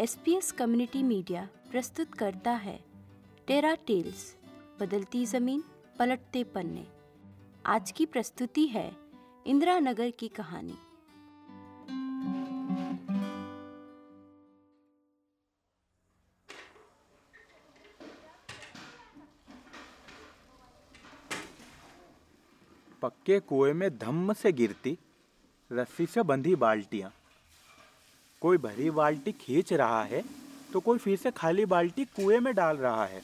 S P S community media प्रस्तुत करता है। टेरा टेल्स, बदलती ज़मीन, पलटते पन्ने। आज की प्रस्तुति है इंदिरा नगर की कहानी। पक्के कुएँ में धम्म से गिरती, रस्सी से बंधी बाल्टियाँ। कोई भरी बाल्टी खींच रहा है तो कोई फिर से खाली बाल्टी कुएँ में डाल रहा है।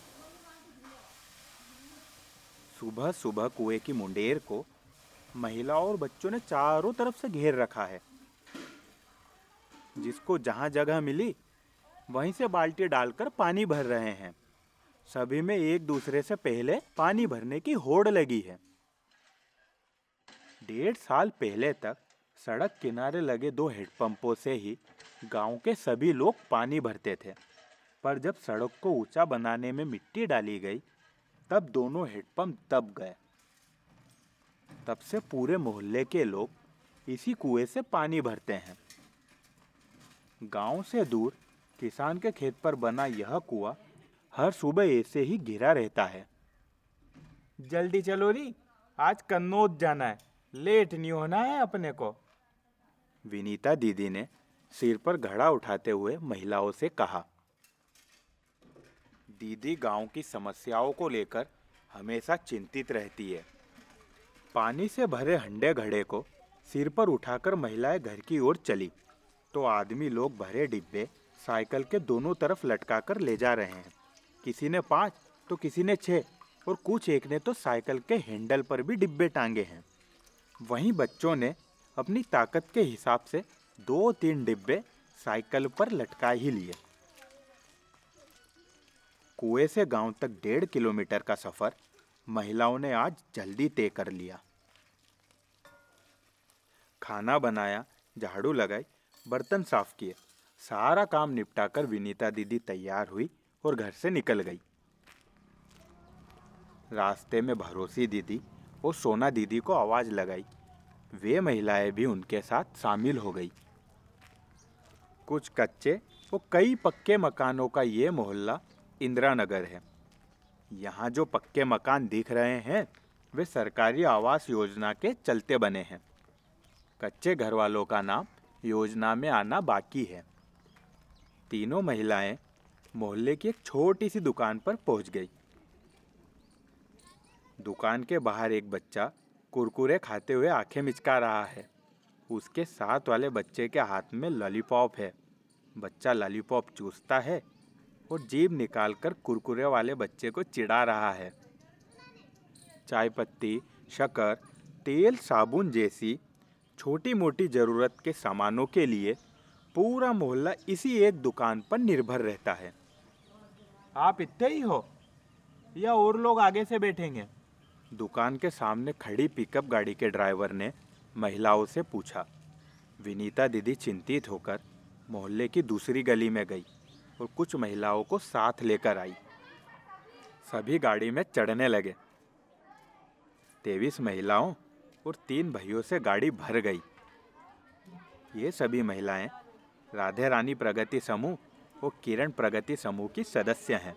सुबह सुबह कुएँ की मुंडेर को महिलाओं और बच्चों ने चारों तरफ़ से घेर रखा है। जिसको जहाँ जगह मिली, वहीं से बाल्टी डालकर पानी भर रहे हैं। सभी में एक दूसरे से पहले पानी भरने की होड़ लगी है। डेढ़ साल पहले तक सड़क किनारे लगे दो हेडपंपों से ही गाँव के सभी लोग पानी भरते थे। पर जब सड़क को ऊँचा बनाने में मिट्टी डाली गई, तब दोनों हेडपंप दब गए। तब से पूरे मोहल्ले के लोग इसी कुएँ से पानी भरते हैं। गाँव से दूर किसान के खेत पर बना यह कुआँ हर सुबह ऐसे ही घिरा रहता है। जल्दी चलो री, आज कन्नौज जाना है। लेट नहीं होना है अपने को। विनीता दीदी ने सिर पर घड़ा उठाते हुए महिलाओं से कहा, दीदी, गाँव की समस्याओं को लेकर हमेशा चिंतित रहती है। पानी से भरे हंडे घड़े को सिर पर उठाकर महिलाएँ घर की ओर चली तो आदमी लोग भरे डिब्बे साइकिल के दोनों तरफ़ लटकाकर ले जा रहे हैं। किसी ने पाँच तो किसी ने छह, और कुछ एक ने तो साइकिल के हैंडल पर भी डिब्बे टांगे हैं। वहीं बच्चों ने अपनी ताकत के हिसाब से दो तीन डिब्बे साइकिल पर लटका ही लिए। कुएँ से गाँव तक डेढ़ किलोमीटर का सफ़र महिलाओं ने आज जल्दी तय कर लिया। खाना बनाया, झाड़ू लगाई, बर्तन साफ़ किए, सारा काम निपटाकर विनीता दीदी तैयार हुई और घर से निकल गई। रास्ते में भरोसी दीदी और सोना दीदी को आवाज़ लगाई। वे महिलाएँ भी उनके साथ शामिल हो गई। कुछ कच्चे और कई पक्के मकानों का ये मोहल्ला इंदिरा नगर है। यहाँ जो पक्के मकान दिख रहे हैं, वे सरकारी आवास योजना के चलते बने हैं। कच्चे घर वालों का नाम योजना में आना बाकी है। तीनों महिलाएँ मोहल्ले की एक छोटी सी दुकान पर पहुँच गई। दुकान के बाहर एक बच्चा कुरकुरे खाते हुए आँखें मिचका रहा है। उसके साथ वाले बच्चे के हाथ में लॉलीपॉप है। बच्चा लॉलीपॉप चूसता है और जीभ निकालकर कुरकुरे वाले बच्चे को चिढ़ा रहा है। चाय पत्ती शक्कर, तेल, साबुन जैसी छोटी मोटी ज़रूरत के सामानों के लिए पूरा मोहल्ला इसी एक दुकान पर निर्भर रहता है। आप इतने ही हो या और लोग आगे से बैठेंगे? दुकान के सामने खड़ी पिकअप गाड़ी के ड्राइवर ने महिलाओं से पूछा। विनीता दीदी चिंतित होकर मोहल्ले की दूसरी गली में गई और कुछ महिलाओं को साथ लेकर आई। सभी गाड़ी में चढ़ने लगे। तेईस महिलाओं और तीन भाइयों से गाड़ी भर गई। ये सभी महिलाएँ राधे रानी प्रगति समूह और किरण प्रगति समूह की सदस्य हैं।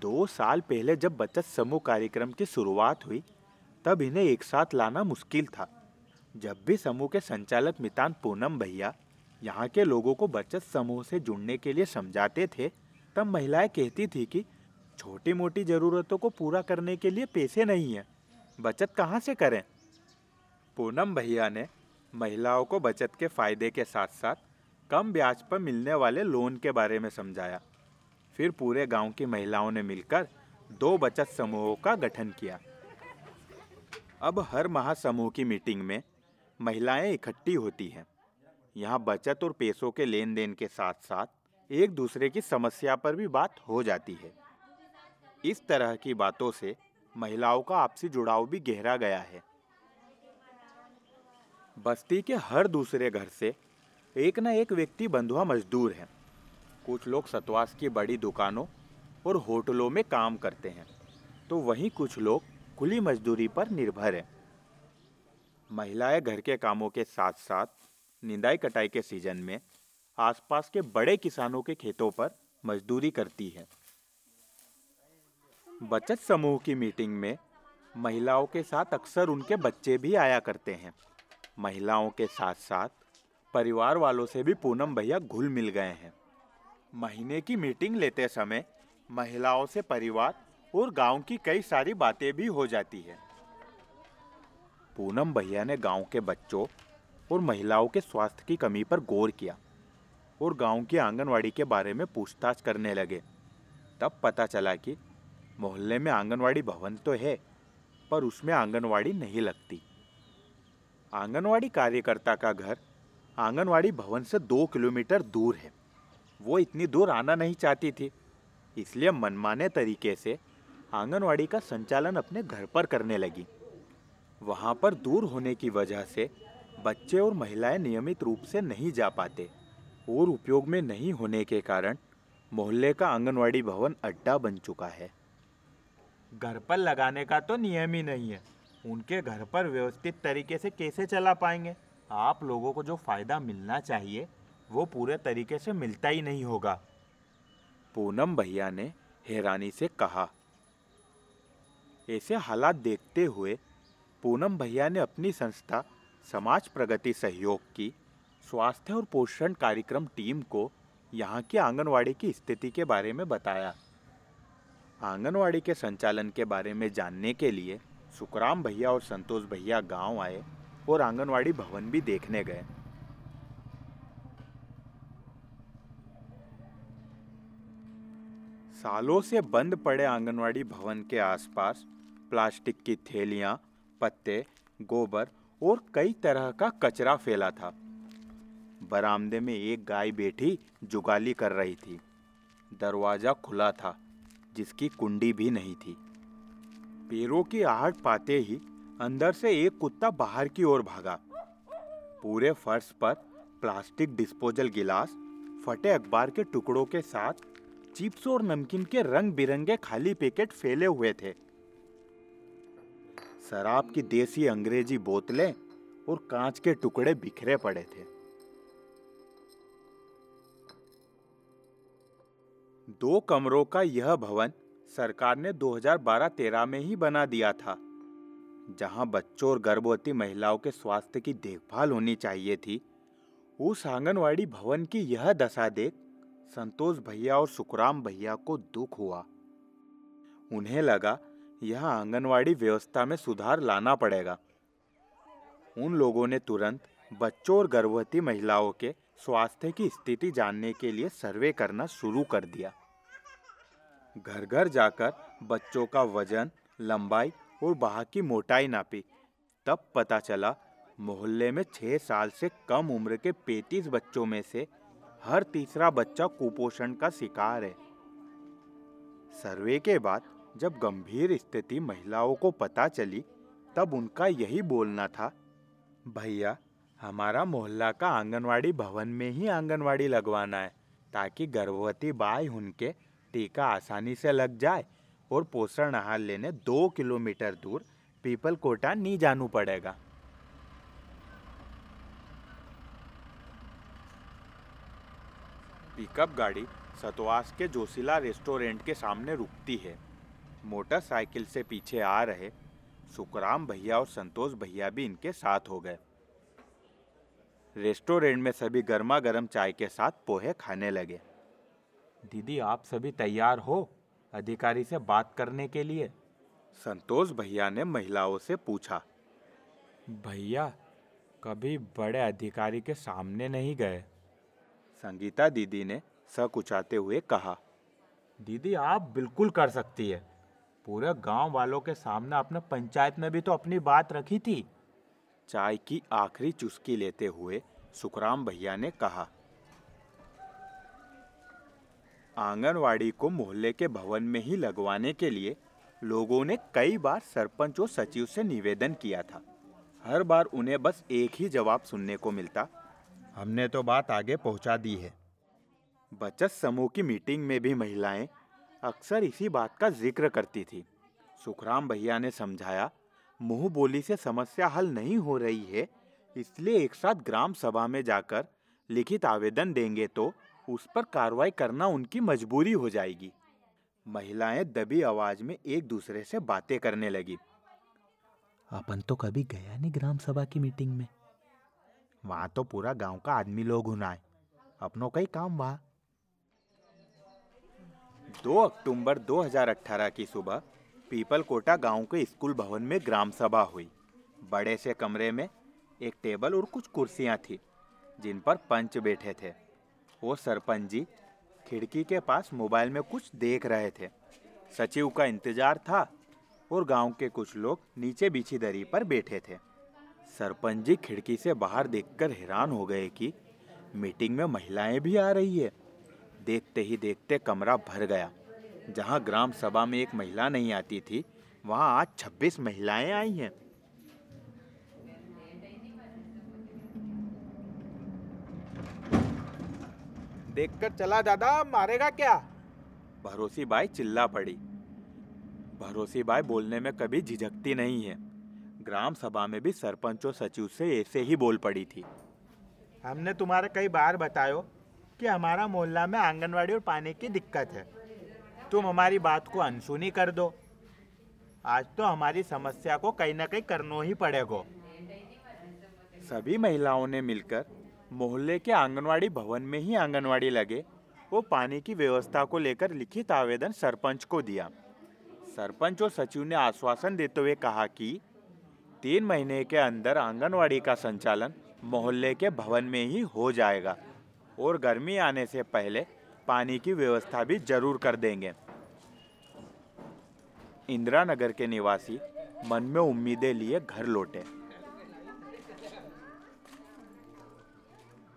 दो साल पहले जब बचत समूह कार्यक्रम की शुरुआत हुई, तब इन्हें एक साथ लाना मुश्किल था। जब भी समूह के संचालक मितान पूनम भैया यहाँ के लोगों को बचत समूह से जुड़ने के लिए समझाते थे, तब महिलाएँ कहती थी कि छोटी मोटी ज़रूरतों को पूरा करने के लिए पैसे नहीं हैं। बचत कहाँ से करें? पूनम भैया ने महिलाओं को बचत के फ़ायदे के साथ साथ कम ब्याज पर मिलने वाले लोन के बारे में समझाया। फिर पूरे गाँव की महिलाओं ने मिलकर दो बचत समूहों का गठन किया। अब हर महासमूह की मीटिंग में महिलाएँ इकट्ठी होती हैं। यहाँ बचत और पैसों के लेन देन के साथ साथ एक दूसरे की समस्या पर भी बात हो जाती है। इस तरह की बातों से महिलाओं का आपसी जुड़ाव भी गहरा गया है। बस्ती के हर दूसरे घर से एक न एक व्यक्ति बंधुआ मजदूर है। कुछ लोग सतवास की बड़ी दुकानों और होटलों में काम करते हैं तो वहीं कुछ लोग खुली मजदूरी पर निर्भर हैं। महिलाएँ घर के कामों के साथ साथ निंदाई कटाई के सीज़न में आसपास के बड़े किसानों के खेतों पर मजदूरी करती हैं। बचत समूह की मीटिंग में महिलाओं के साथ अक्सर उनके बच्चे भी आया करते हैं। महिलाओं के साथ साथ परिवार वालों से भी पूनम भैया घुल मिल गए हैं। महीने की मीटिंग लेते समय महिलाओं से परिवार और गाँव की कई सारी बातें भी हो जाती है। पूनम भैया ने गाँव के बच्चों और महिलाओं के स्वास्थ्य की कमी पर गौर किया और गाँव की आंगनवाड़ी के बारे में पूछताछ करने लगे। तब पता चला कि मोहल्ले में आंगनवाड़ी भवन तो है, पर उसमें आंगनवाड़ी नहीं लगती। आंगनवाड़ी कार्यकर्ता का घर आंगनवाड़ी भवन से दो किलोमीटर दूर है। वो इतनी दूर आना नहीं चाहती थी। इसलिए मनमाने तरीके से आंगनवाड़ी का संचालन अपने घर पर करने लगी। वहाँ पर दूर होने की वजह से बच्चे और महिलाएँ नियमित रूप से नहीं जा पाते और उपयोग में नहीं होने के कारण मोहल्ले का आंगनवाड़ी भवन अड्डा बन चुका है। घर पर लगाने का तो नियम ही नहीं है। उनके घर पर व्यवस्थित तरीके से कैसे चला पाएँगे? आप लोगों को जो फ़ायदा मिलना चाहिए वो पूरे तरीके से मिलता ही नहीं होगा। पूनम भैया ने हैरानी से कहा। ऐसे हालात देखते हुए पूनम भैया ने अपनी संस्था, समाज प्रगति सहयोग की, स्वास्थ्य और पोषण कार्यक्रम टीम को यहाँ की आंगनवाड़ी की स्थिति के बारे में बताया। आंगनवाड़ी के संचालन के बारे में जानने के लिए सुखराम भैया और संतोष भैया गाँव आए और आंगनवाड़ी भवन भी देखने गए। सालों से बंद पड़े आंगनवाड़ी भवन के आसपास प्लास्टिक की थैलियाँ, पत्ते गोबर और कई तरह का कचरा फैला था। बरामदे में एक गाय बैठी जुगाली कर रही थी। दरवाज़ा खुला था जिसकी कुंडी भी नहीं थी। पैरों की आहट पाते ही अंदर से एक कुत्ता बाहर की ओर भागा। पूरे फर्श पर प्लास्टिक डिस्पोजल गिलास फटे अखबार के टुकड़ों के साथ चिप्स और नमकीन के रंग बिरंगे खाली पैकेट फैले हुए थे। शराब की देसी अंग्रेज़ी बोतलें और कांच के टुकड़े बिखरे पड़े थे। दो कमरों का यह भवन सरकार ने 2012-13 में ही बना दिया था, जहाँ बच्चों और गर्भवती महिलाओं के स्वास्थ्य की देखभाल होनी चाहिए थी। उस आंगनवाड़ी भवन की यह दशा देख संतोष भैया और सुखराम भैया को दुख हुआ। उन्हें लगा, यह आंगनवाड़ी व्यवस्था में सुधार लाना पड़ेगा। उन लोगों ने तुरंत बच्चों और गर्भवती महिलाओं के स्वास्थ्य की स्थिति जानने के लिए सर्वे करना शुरू कर दिया। घर घर जाकर बच्चों का वज़न, लंबाई और बाह की मोटाई नापी। तब पता चला, मोहल्ले में छह साल से कम उम्र के पैतीस बच्चों में से हर तीसरा बच्चा कुपोषण का शिकार है। सर्वे के बाद जब गंभीर स्थिति महिलाओं को पता चली, तब उनका यही बोलना था, भैया, हमारा मोहल्ला का आंगनवाड़ी भवन में ही आंगनवाड़ी लगवाना है, ताकि गर्भवती बाई उनके टीका आसानी से लग जाए और पोषण आहार लेने दो किलोमीटर दूर पीपल कोटा नहीं जानू पड़ेगा। पिकअप गाड़ी सतवास के जोशीला रेस्टोरेंट के सामने रुकती है। मोटरसाइकिल से पीछे आ रहे सुखराम भैया और संतोष भैया भी इनके साथ हो गए। रेस्टोरेंट में सभी गर्मा गर्म चाय के साथ पोहे खाने लगे। दीदी, आप सभी तैयार हो अधिकारी से बात करने के लिए? संतोष भैया ने महिलाओं से पूछा। भैया, कभी बड़े अधिकारी के सामने नहीं गए? संगीता दीदी ने सकुचाते हुए कहा दीदी आप बिल्कुल कर सकती है। पूरे गाँव वालों के सामने अपने पंचायत में भी तो अपनी बात रखी थी। चाय की आखिरी चुस्की लेते हुए सुखराम भैया ने कहा आंगनवाड़ी को मोहल्ले के भवन में ही लगवाने के लिए लोगों ने कई बार सरपंच और सचिव से निवेदन किया था। हर बार उन्हें बस एक ही जवाब सुनने को मिलता हमने तो बात आगे पहुँचा दी है। बचत समूह की मीटिंग में भी महिलाएँ अक्सर इसी बात का ज़िक्र करती थी। सुखराम भैया ने समझाया, मुँह बोली से समस्या हल नहीं हो रही है, इसलिए एक साथ ग्राम सभा में जाकर लिखित आवेदन देंगे तो उस पर कार्रवाई करना उनकी मजबूरी हो जाएगी। महिलाएँ दबी आवाज़ में एक दूसरे से बातें करने लगी। अपन तो कभी गया नहीं ग्राम सभा की मीटिंग में। वहाँ तो पूरा गाँव का आदमी लोग होना है। अपनों का ही काम वहाँ। 2 अक्टूबर 2018 की सुबह पीपल कोटा गाँव के स्कूल भवन में ग्राम सभा हुई। बड़े से कमरे में एक टेबल और कुछ कुर्सियाँ थी, जिन पर पंच बैठे थे। वो सरपंच जी खिड़की के पास मोबाइल में कुछ देख रहे थे। सचिव का इंतज़ार था और गाँव के कुछ लोग नीचे बिछी दरी पर बैठे थे। सरपंच जी खिड़की से बाहर देखकर हैरान हो गए कि मीटिंग में महिलाएँ भी आ रही है। देखते ही देखते कमरा भर गया। जहाँ ग्राम सभा में एक महिला नहीं आती थी, वहाँ आज 26 महिलाएँ आई हैं। देखकर चला, दादा, मारेगा क्या? भरोसी बाई चिल्ला पड़ी। भरोसी बाई बोलने में कभी झिझकती नहीं है। ग्राम सभा में भी सरपंच और सचिव से ऐसे ही बोल पड़ी थी। हमने तुम्हारे कई बार बतायो कि हमारा मोहल्ला में आंगनवाड़ी और पानी की दिक्कत है। तुम हमारी बात को अनसुनी कर दो। आज तो हमारी समस्या को कहीं ना कहीं करना ही पड़ेगा। सभी महिलाओं ने मिलकर मोहल्ले के आंगनवाड़ी भवन में ही आंगनवाड़ी लगे। वो पानी की व्यवस्था को लेकर लिखित आवेदन सरपंच को दिया। सरपंच और सचिव ने आश्वासन देते हुए कहा कि तीन महीने के अंदर आंगनवाड़ी का संचालन मोहल्ले के भवन में ही हो जाएगा और गर्मी आने से पहले पानी की व्यवस्था भी ज़रूर कर देंगे। इंदिरा नगर के निवासी मन में उम्मीदें लिए घर लौटे।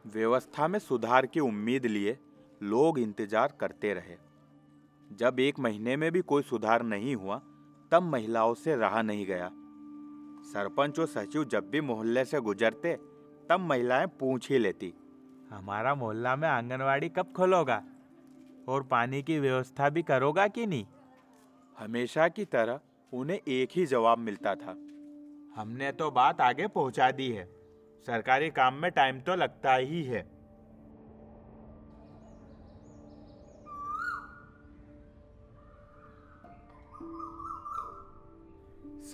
व्यवस्था में सुधार की उम्मीद लिए लोग इंतज़ार करते रहे। जब एक महीने में भी कोई सुधार नहीं हुआ, तब महिलाओं से रहा नहीं गया। सरपंच और सचिव जब भी मोहल्ले से गुजरते, तब महिलाएँ पूछ ही लेती, हमारा मोहल्ला में आंगनवाड़ी कब खोलोगा? और पानी की व्यवस्था भी करोगा कि नहीं? हमेशा की तरह उन्हें एक ही जवाब मिलता था, हमने तो बात आगे पहुँचा दी है। सरकारी काम में टाइम तो लगता ही है।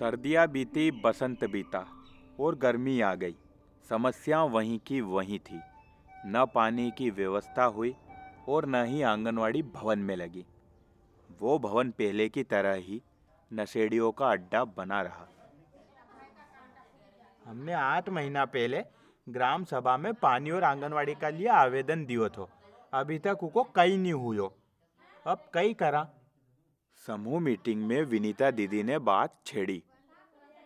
सर्दियाँ बीती, बसंत बीता और गर्मी आ गई। समस्या वहीं की वहीं थी। न पानी की व्यवस्था हुई और न ही आंगनवाड़ी भवन में लगी। वो भवन पहले की तरह ही नशेड़ियों का अड्डा बना रहा। हमने आठ महीना पहले ग्राम सभा में पानी और आंगनवाड़ी का लिए आवेदन दियो थो। अभी तक उको कई नहीं हुयो। अब कई करा। समूह मीटिंग में विनीता दीदी ने बात छेड़ी।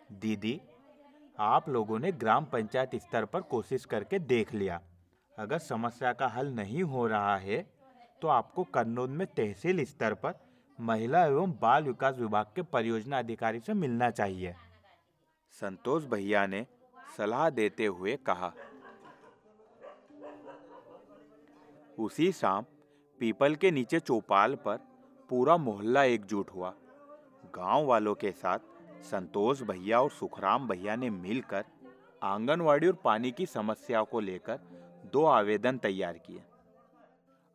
दीदी, आप लोगों ने ग्राम पंचायत स्तर पर कोशिश करके देख लिया। अगर समस्या का हल नहीं हो रहा है तो आपको कन्नौज में तहसील स्तर पर महिला एवं बाल विकास विभाग के परियोजना अधिकारी से मिलना चाहिए। संतोष भैया ने सलाह देते हुए कहा। उसी शाम पीपल के नीचे चौपाल पर पूरा मोहल्ला एकजुट हुआ। गाँव वालों के साथ संतोष भैया और सुखराम भैया ने मिलकर आंगनवाड़ी और पानी की समस्या को लेकर दो आवेदन तैयार किए।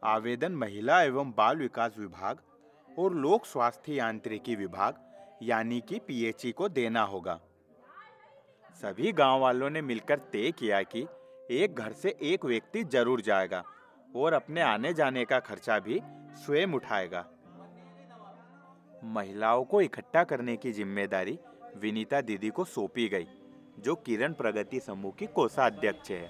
आवेदन महिला एवं बाल विकास विभाग और लोक स्वास्थ्य यांत्रिकी विभाग, यानी कि पीएचई को देना होगा। सभी गाँव वालों ने मिलकर तय किया कि एक घर से एक व्यक्ति ज़रूर जाएगा और अपने आने जाने का खर्चा भी स्वयं उठाएगा। महिलाओं को इकट्ठा करने की ज़िम्मेदारी विनीता दीदी को सौंपी गई, जो किरण प्रगति समूह की कोषाध्यक्ष है।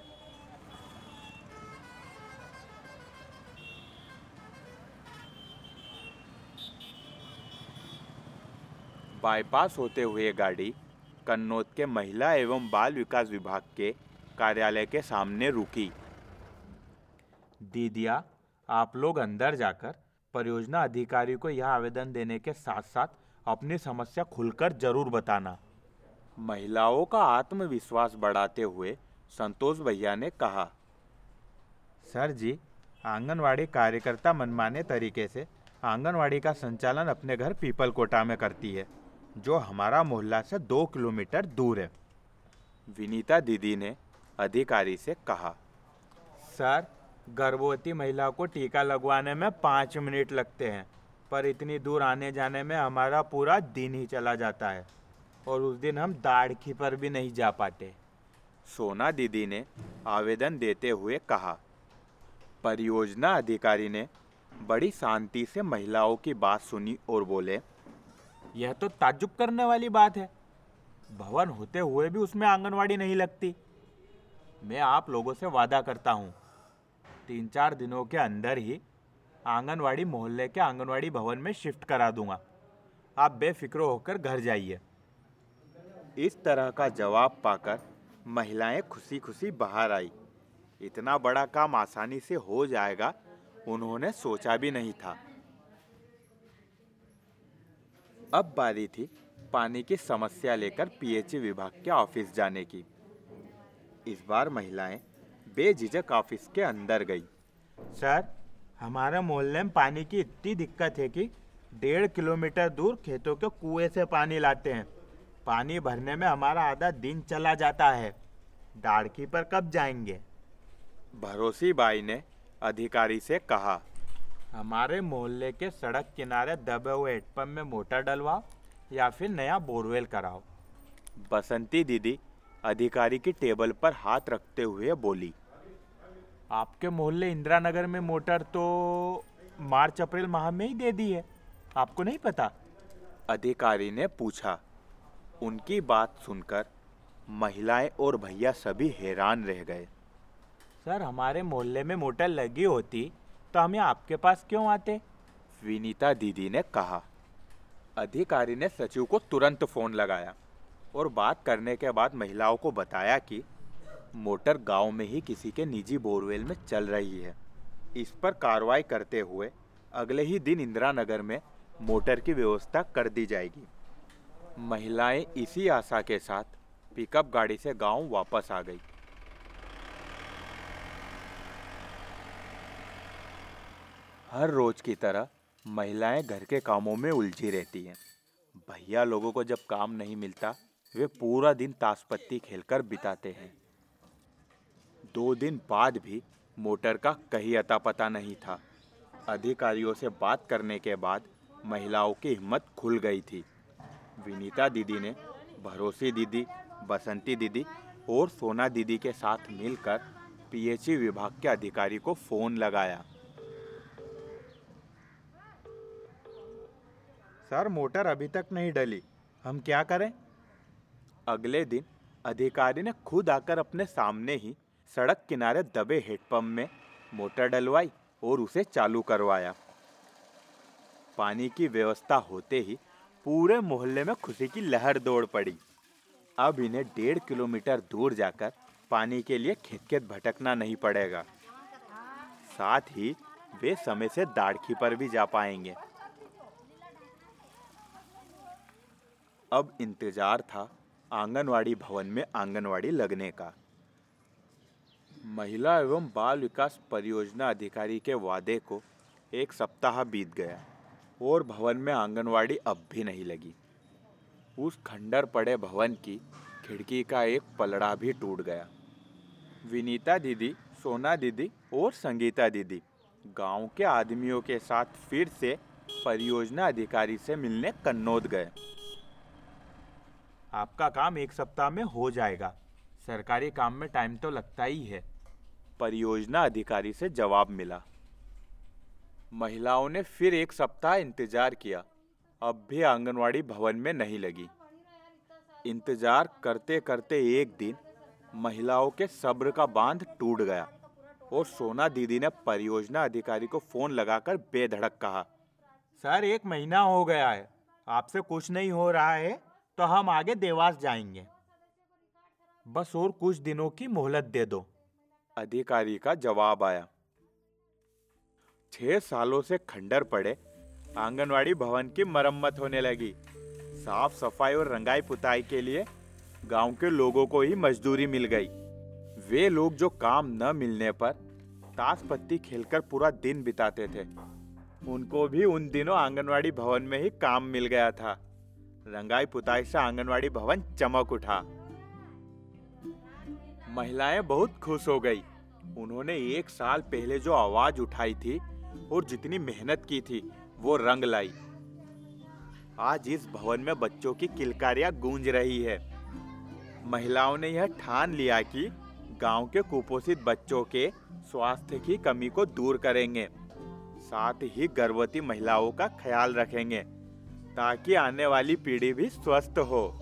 बाईपास होते हुए गाड़ी कन्नौज के महिला एवं बाल विकास विभाग के कार्यालय के सामने रुकी। दीदिया, आप लोग अंदर जाकर परियोजना अधिकारी को यह आवेदन देने के साथ साथ अपनी समस्या खुलकर ज़रूर बताना। महिलाओं का आत्मविश्वास बढ़ाते हुए संतोष भैया ने कहा। सर जी आंगनवाड़ी कार्यकर्ता मनमाने तरीके से आंगनवाड़ी का संचालन अपने घर पीपल कोटा में करती है जो हमारा मोहल्ला से दो किलोमीटर दूर है। विनीता दीदी ने अधिकारी से कहा। सर गर्भवती महिला को टीका लगवाने में पाँच मिनट लगते हैं पर इतनी दूर आने जाने में हमारा पूरा दिन ही चला जाता है और उस दिन हम दाड़खी पर भी नहीं जा पाते। सोना दीदी ने आवेदन देते हुए कहा परियोजना अधिकारी ने बड़ी शांति से महिलाओं की बात सुनी और बोले यह तो ताज्जुब करने वाली बात है। भवन होते हुए भी उसमें आंगनवाड़ी नहीं लगती। मैं आप लोगों से वादा करता हूँ तीन चार दिनों के अंदर ही आंगनवाड़ी मोहल्ले के आंगनवाड़ी भवन में शिफ्ट करा दूँगा। आप बेफिक्र होकर घर जाइए। इस तरह का जवाब पाकर महिलाएँ खुशी खुशी बाहर आई। इतना बड़ा काम आसानी से हो जाएगा, उन्होंने सोचा भी नहीं था। अब बारी थी पानी की समस्या लेकर पीएचई विभाग के ऑफ़िस जाने की। इस बार महिलाएँ बेझिझक ऑफ़िस के अंदर गई। सर हमारे मोहल्ले में पानी की इतनी दिक्कत है कि डेढ़ किलोमीटर दूर खेतों के कुएँ से पानी लाते हैं। पानी भरने में हमारा आधा दिन चला जाता है। डाड़की पर कब जाएँगे? भरोसी बाई ने अधिकारी से कहा हमारे मोहल्ले के सड़क किनारे दबे हुए हेडपम्प में मोटर डलवाओ या फिर नया बोरवेल कराओ। बसंती दीदी अधिकारी की टेबल पर हाथ रखते हुए बोली आपके मोहल्ले इंदिरा नगर में मोटर तो मार्च अप्रैल माह में ही दे दी है। आपको नहीं पता? अधिकारी ने पूछा। उनकी बात सुनकर महिलाएँ और भैया सभी हैरान रह गए। सर हमारे मोहल्ले में मोटर लगी होती तो हमें आपके पास क्यों आते? विनीता दीदी ने कहा। अधिकारी ने सचिव को तुरंत फ़ोन लगाया और बात करने के बाद महिलाओं को बताया कि मोटर गाँव में ही किसी के निजी बोरवेल में चल रही है। इस पर कार्रवाई करते हुए अगले ही दिन इंदिरा नगर में मोटर की व्यवस्था कर दी जाएगी। महिलाएँ इसी आशा के साथ पिकअप गाड़ी से गाँव वापस आ गई। हर रोज की तरह महिलाएँ घर के कामों में उलझी रहती हैं। भैया लोगों को जब काम नहीं मिलता, वे पूरा दिन ताश पत्ती खेलकर बिताते हैं। दो दिन बाद भी मोटर का कहीं अता पता नहीं था। अधिकारियों से बात करने के बाद महिलाओं की हिम्मत खुल गई थी। विनीता दीदी ने भरोसी दीदी बसंती दीदी और सोना दीदी के साथ मिलकर पीएचई विभाग के अधिकारी को फ़ोन लगाया। सर मोटर अभी तक नहीं डली। हम क्या करें? अगले दिन अधिकारी ने खुद आकर अपने सामने ही सड़क किनारे दबे हेडपम्प में मोटर डलवाई और उसे चालू करवाया। पानी की व्यवस्था होते ही पूरे मोहल्ले में खुशी की लहर दौड़ पड़ी। अब इन्हें डेढ़ किलोमीटर दूर जाकर पानी के लिए खेत खेत भटकना नहीं पड़ेगा। साथ ही वे समय से दाड़खी पर भी जा पाएँगे। अब इंतज़ार था आंगनवाड़ी भवन में आंगनवाड़ी लगने का। महिला एवं बाल विकास परियोजना अधिकारी के वादे को एक सप्ताह बीत गया और भवन में आंगनवाड़ी अब भी नहीं लगी। उस खंडर पड़े भवन की खिड़की का एक पलड़ा भी टूट गया। विनीता दीदी, सोना दीदी और संगीता दीदी गाँव के आदमियों के साथ फिर से परियोजना अधिकारी से मिलने कन्नौद गए। आपका काम एक सप्ताह में हो जाएगा। सरकारी काम में टाइम तो लगता ही है। परियोजना अधिकारी से जवाब मिला। महिलाओं ने फिर एक सप्ताह इंतज़ार किया। अब भी आंगनवाड़ी भवन में नहीं लगी। इंतज़ार करते करते एक दिन महिलाओं के सब्र का बाँध टूट गया और सोना दीदी ने परियोजना अधिकारी को फ़ोन लगाकर बेधड़क कहा, सर, एक महीना हो गया है। आपसे कुछ नहीं हो रहा है तो हम आगे देवास जाएँगे। बस और कुछ दिनों की मोहलत दे दो। अधिकारी का जवाब आया। छह सालों से खंडर पड़े, आंगनवाड़ी भवन की मरम्मत होने लगी। साफ़ सफ़ाई और रंगाई पुताई के लिए गाँव के लोगों को ही मजदूरी मिल गई। वे लोग जो काम न मिलने पर ताश पत्ती खेलकर पूरा दिन बिताते थे। उनको भी उन दिनों आंगनवाड़ी भवन में ही काम मिल गया था। रंगाई पुताई से आंगनवाड़ी भवन चमक उठा। महिलाएँ बहुत खुश हो गई। उन्होंने एक साल पहले जो आवाज़ उठाई थी और जितनी मेहनत की थी, वो रंग लाई। आज इस भवन में बच्चों की किलकारियाँ गूंज रही है। महिलाओं ने यह ठान लिया कि गाँव के कुपोषित बच्चों के स्वास्थ्य की कमी को दूर करेंगे। साथ ही गर्भवती महिलाओं का ख्याल रखेंगे, ताकि आने वाली पीढ़ी भी स्वस्थ हो।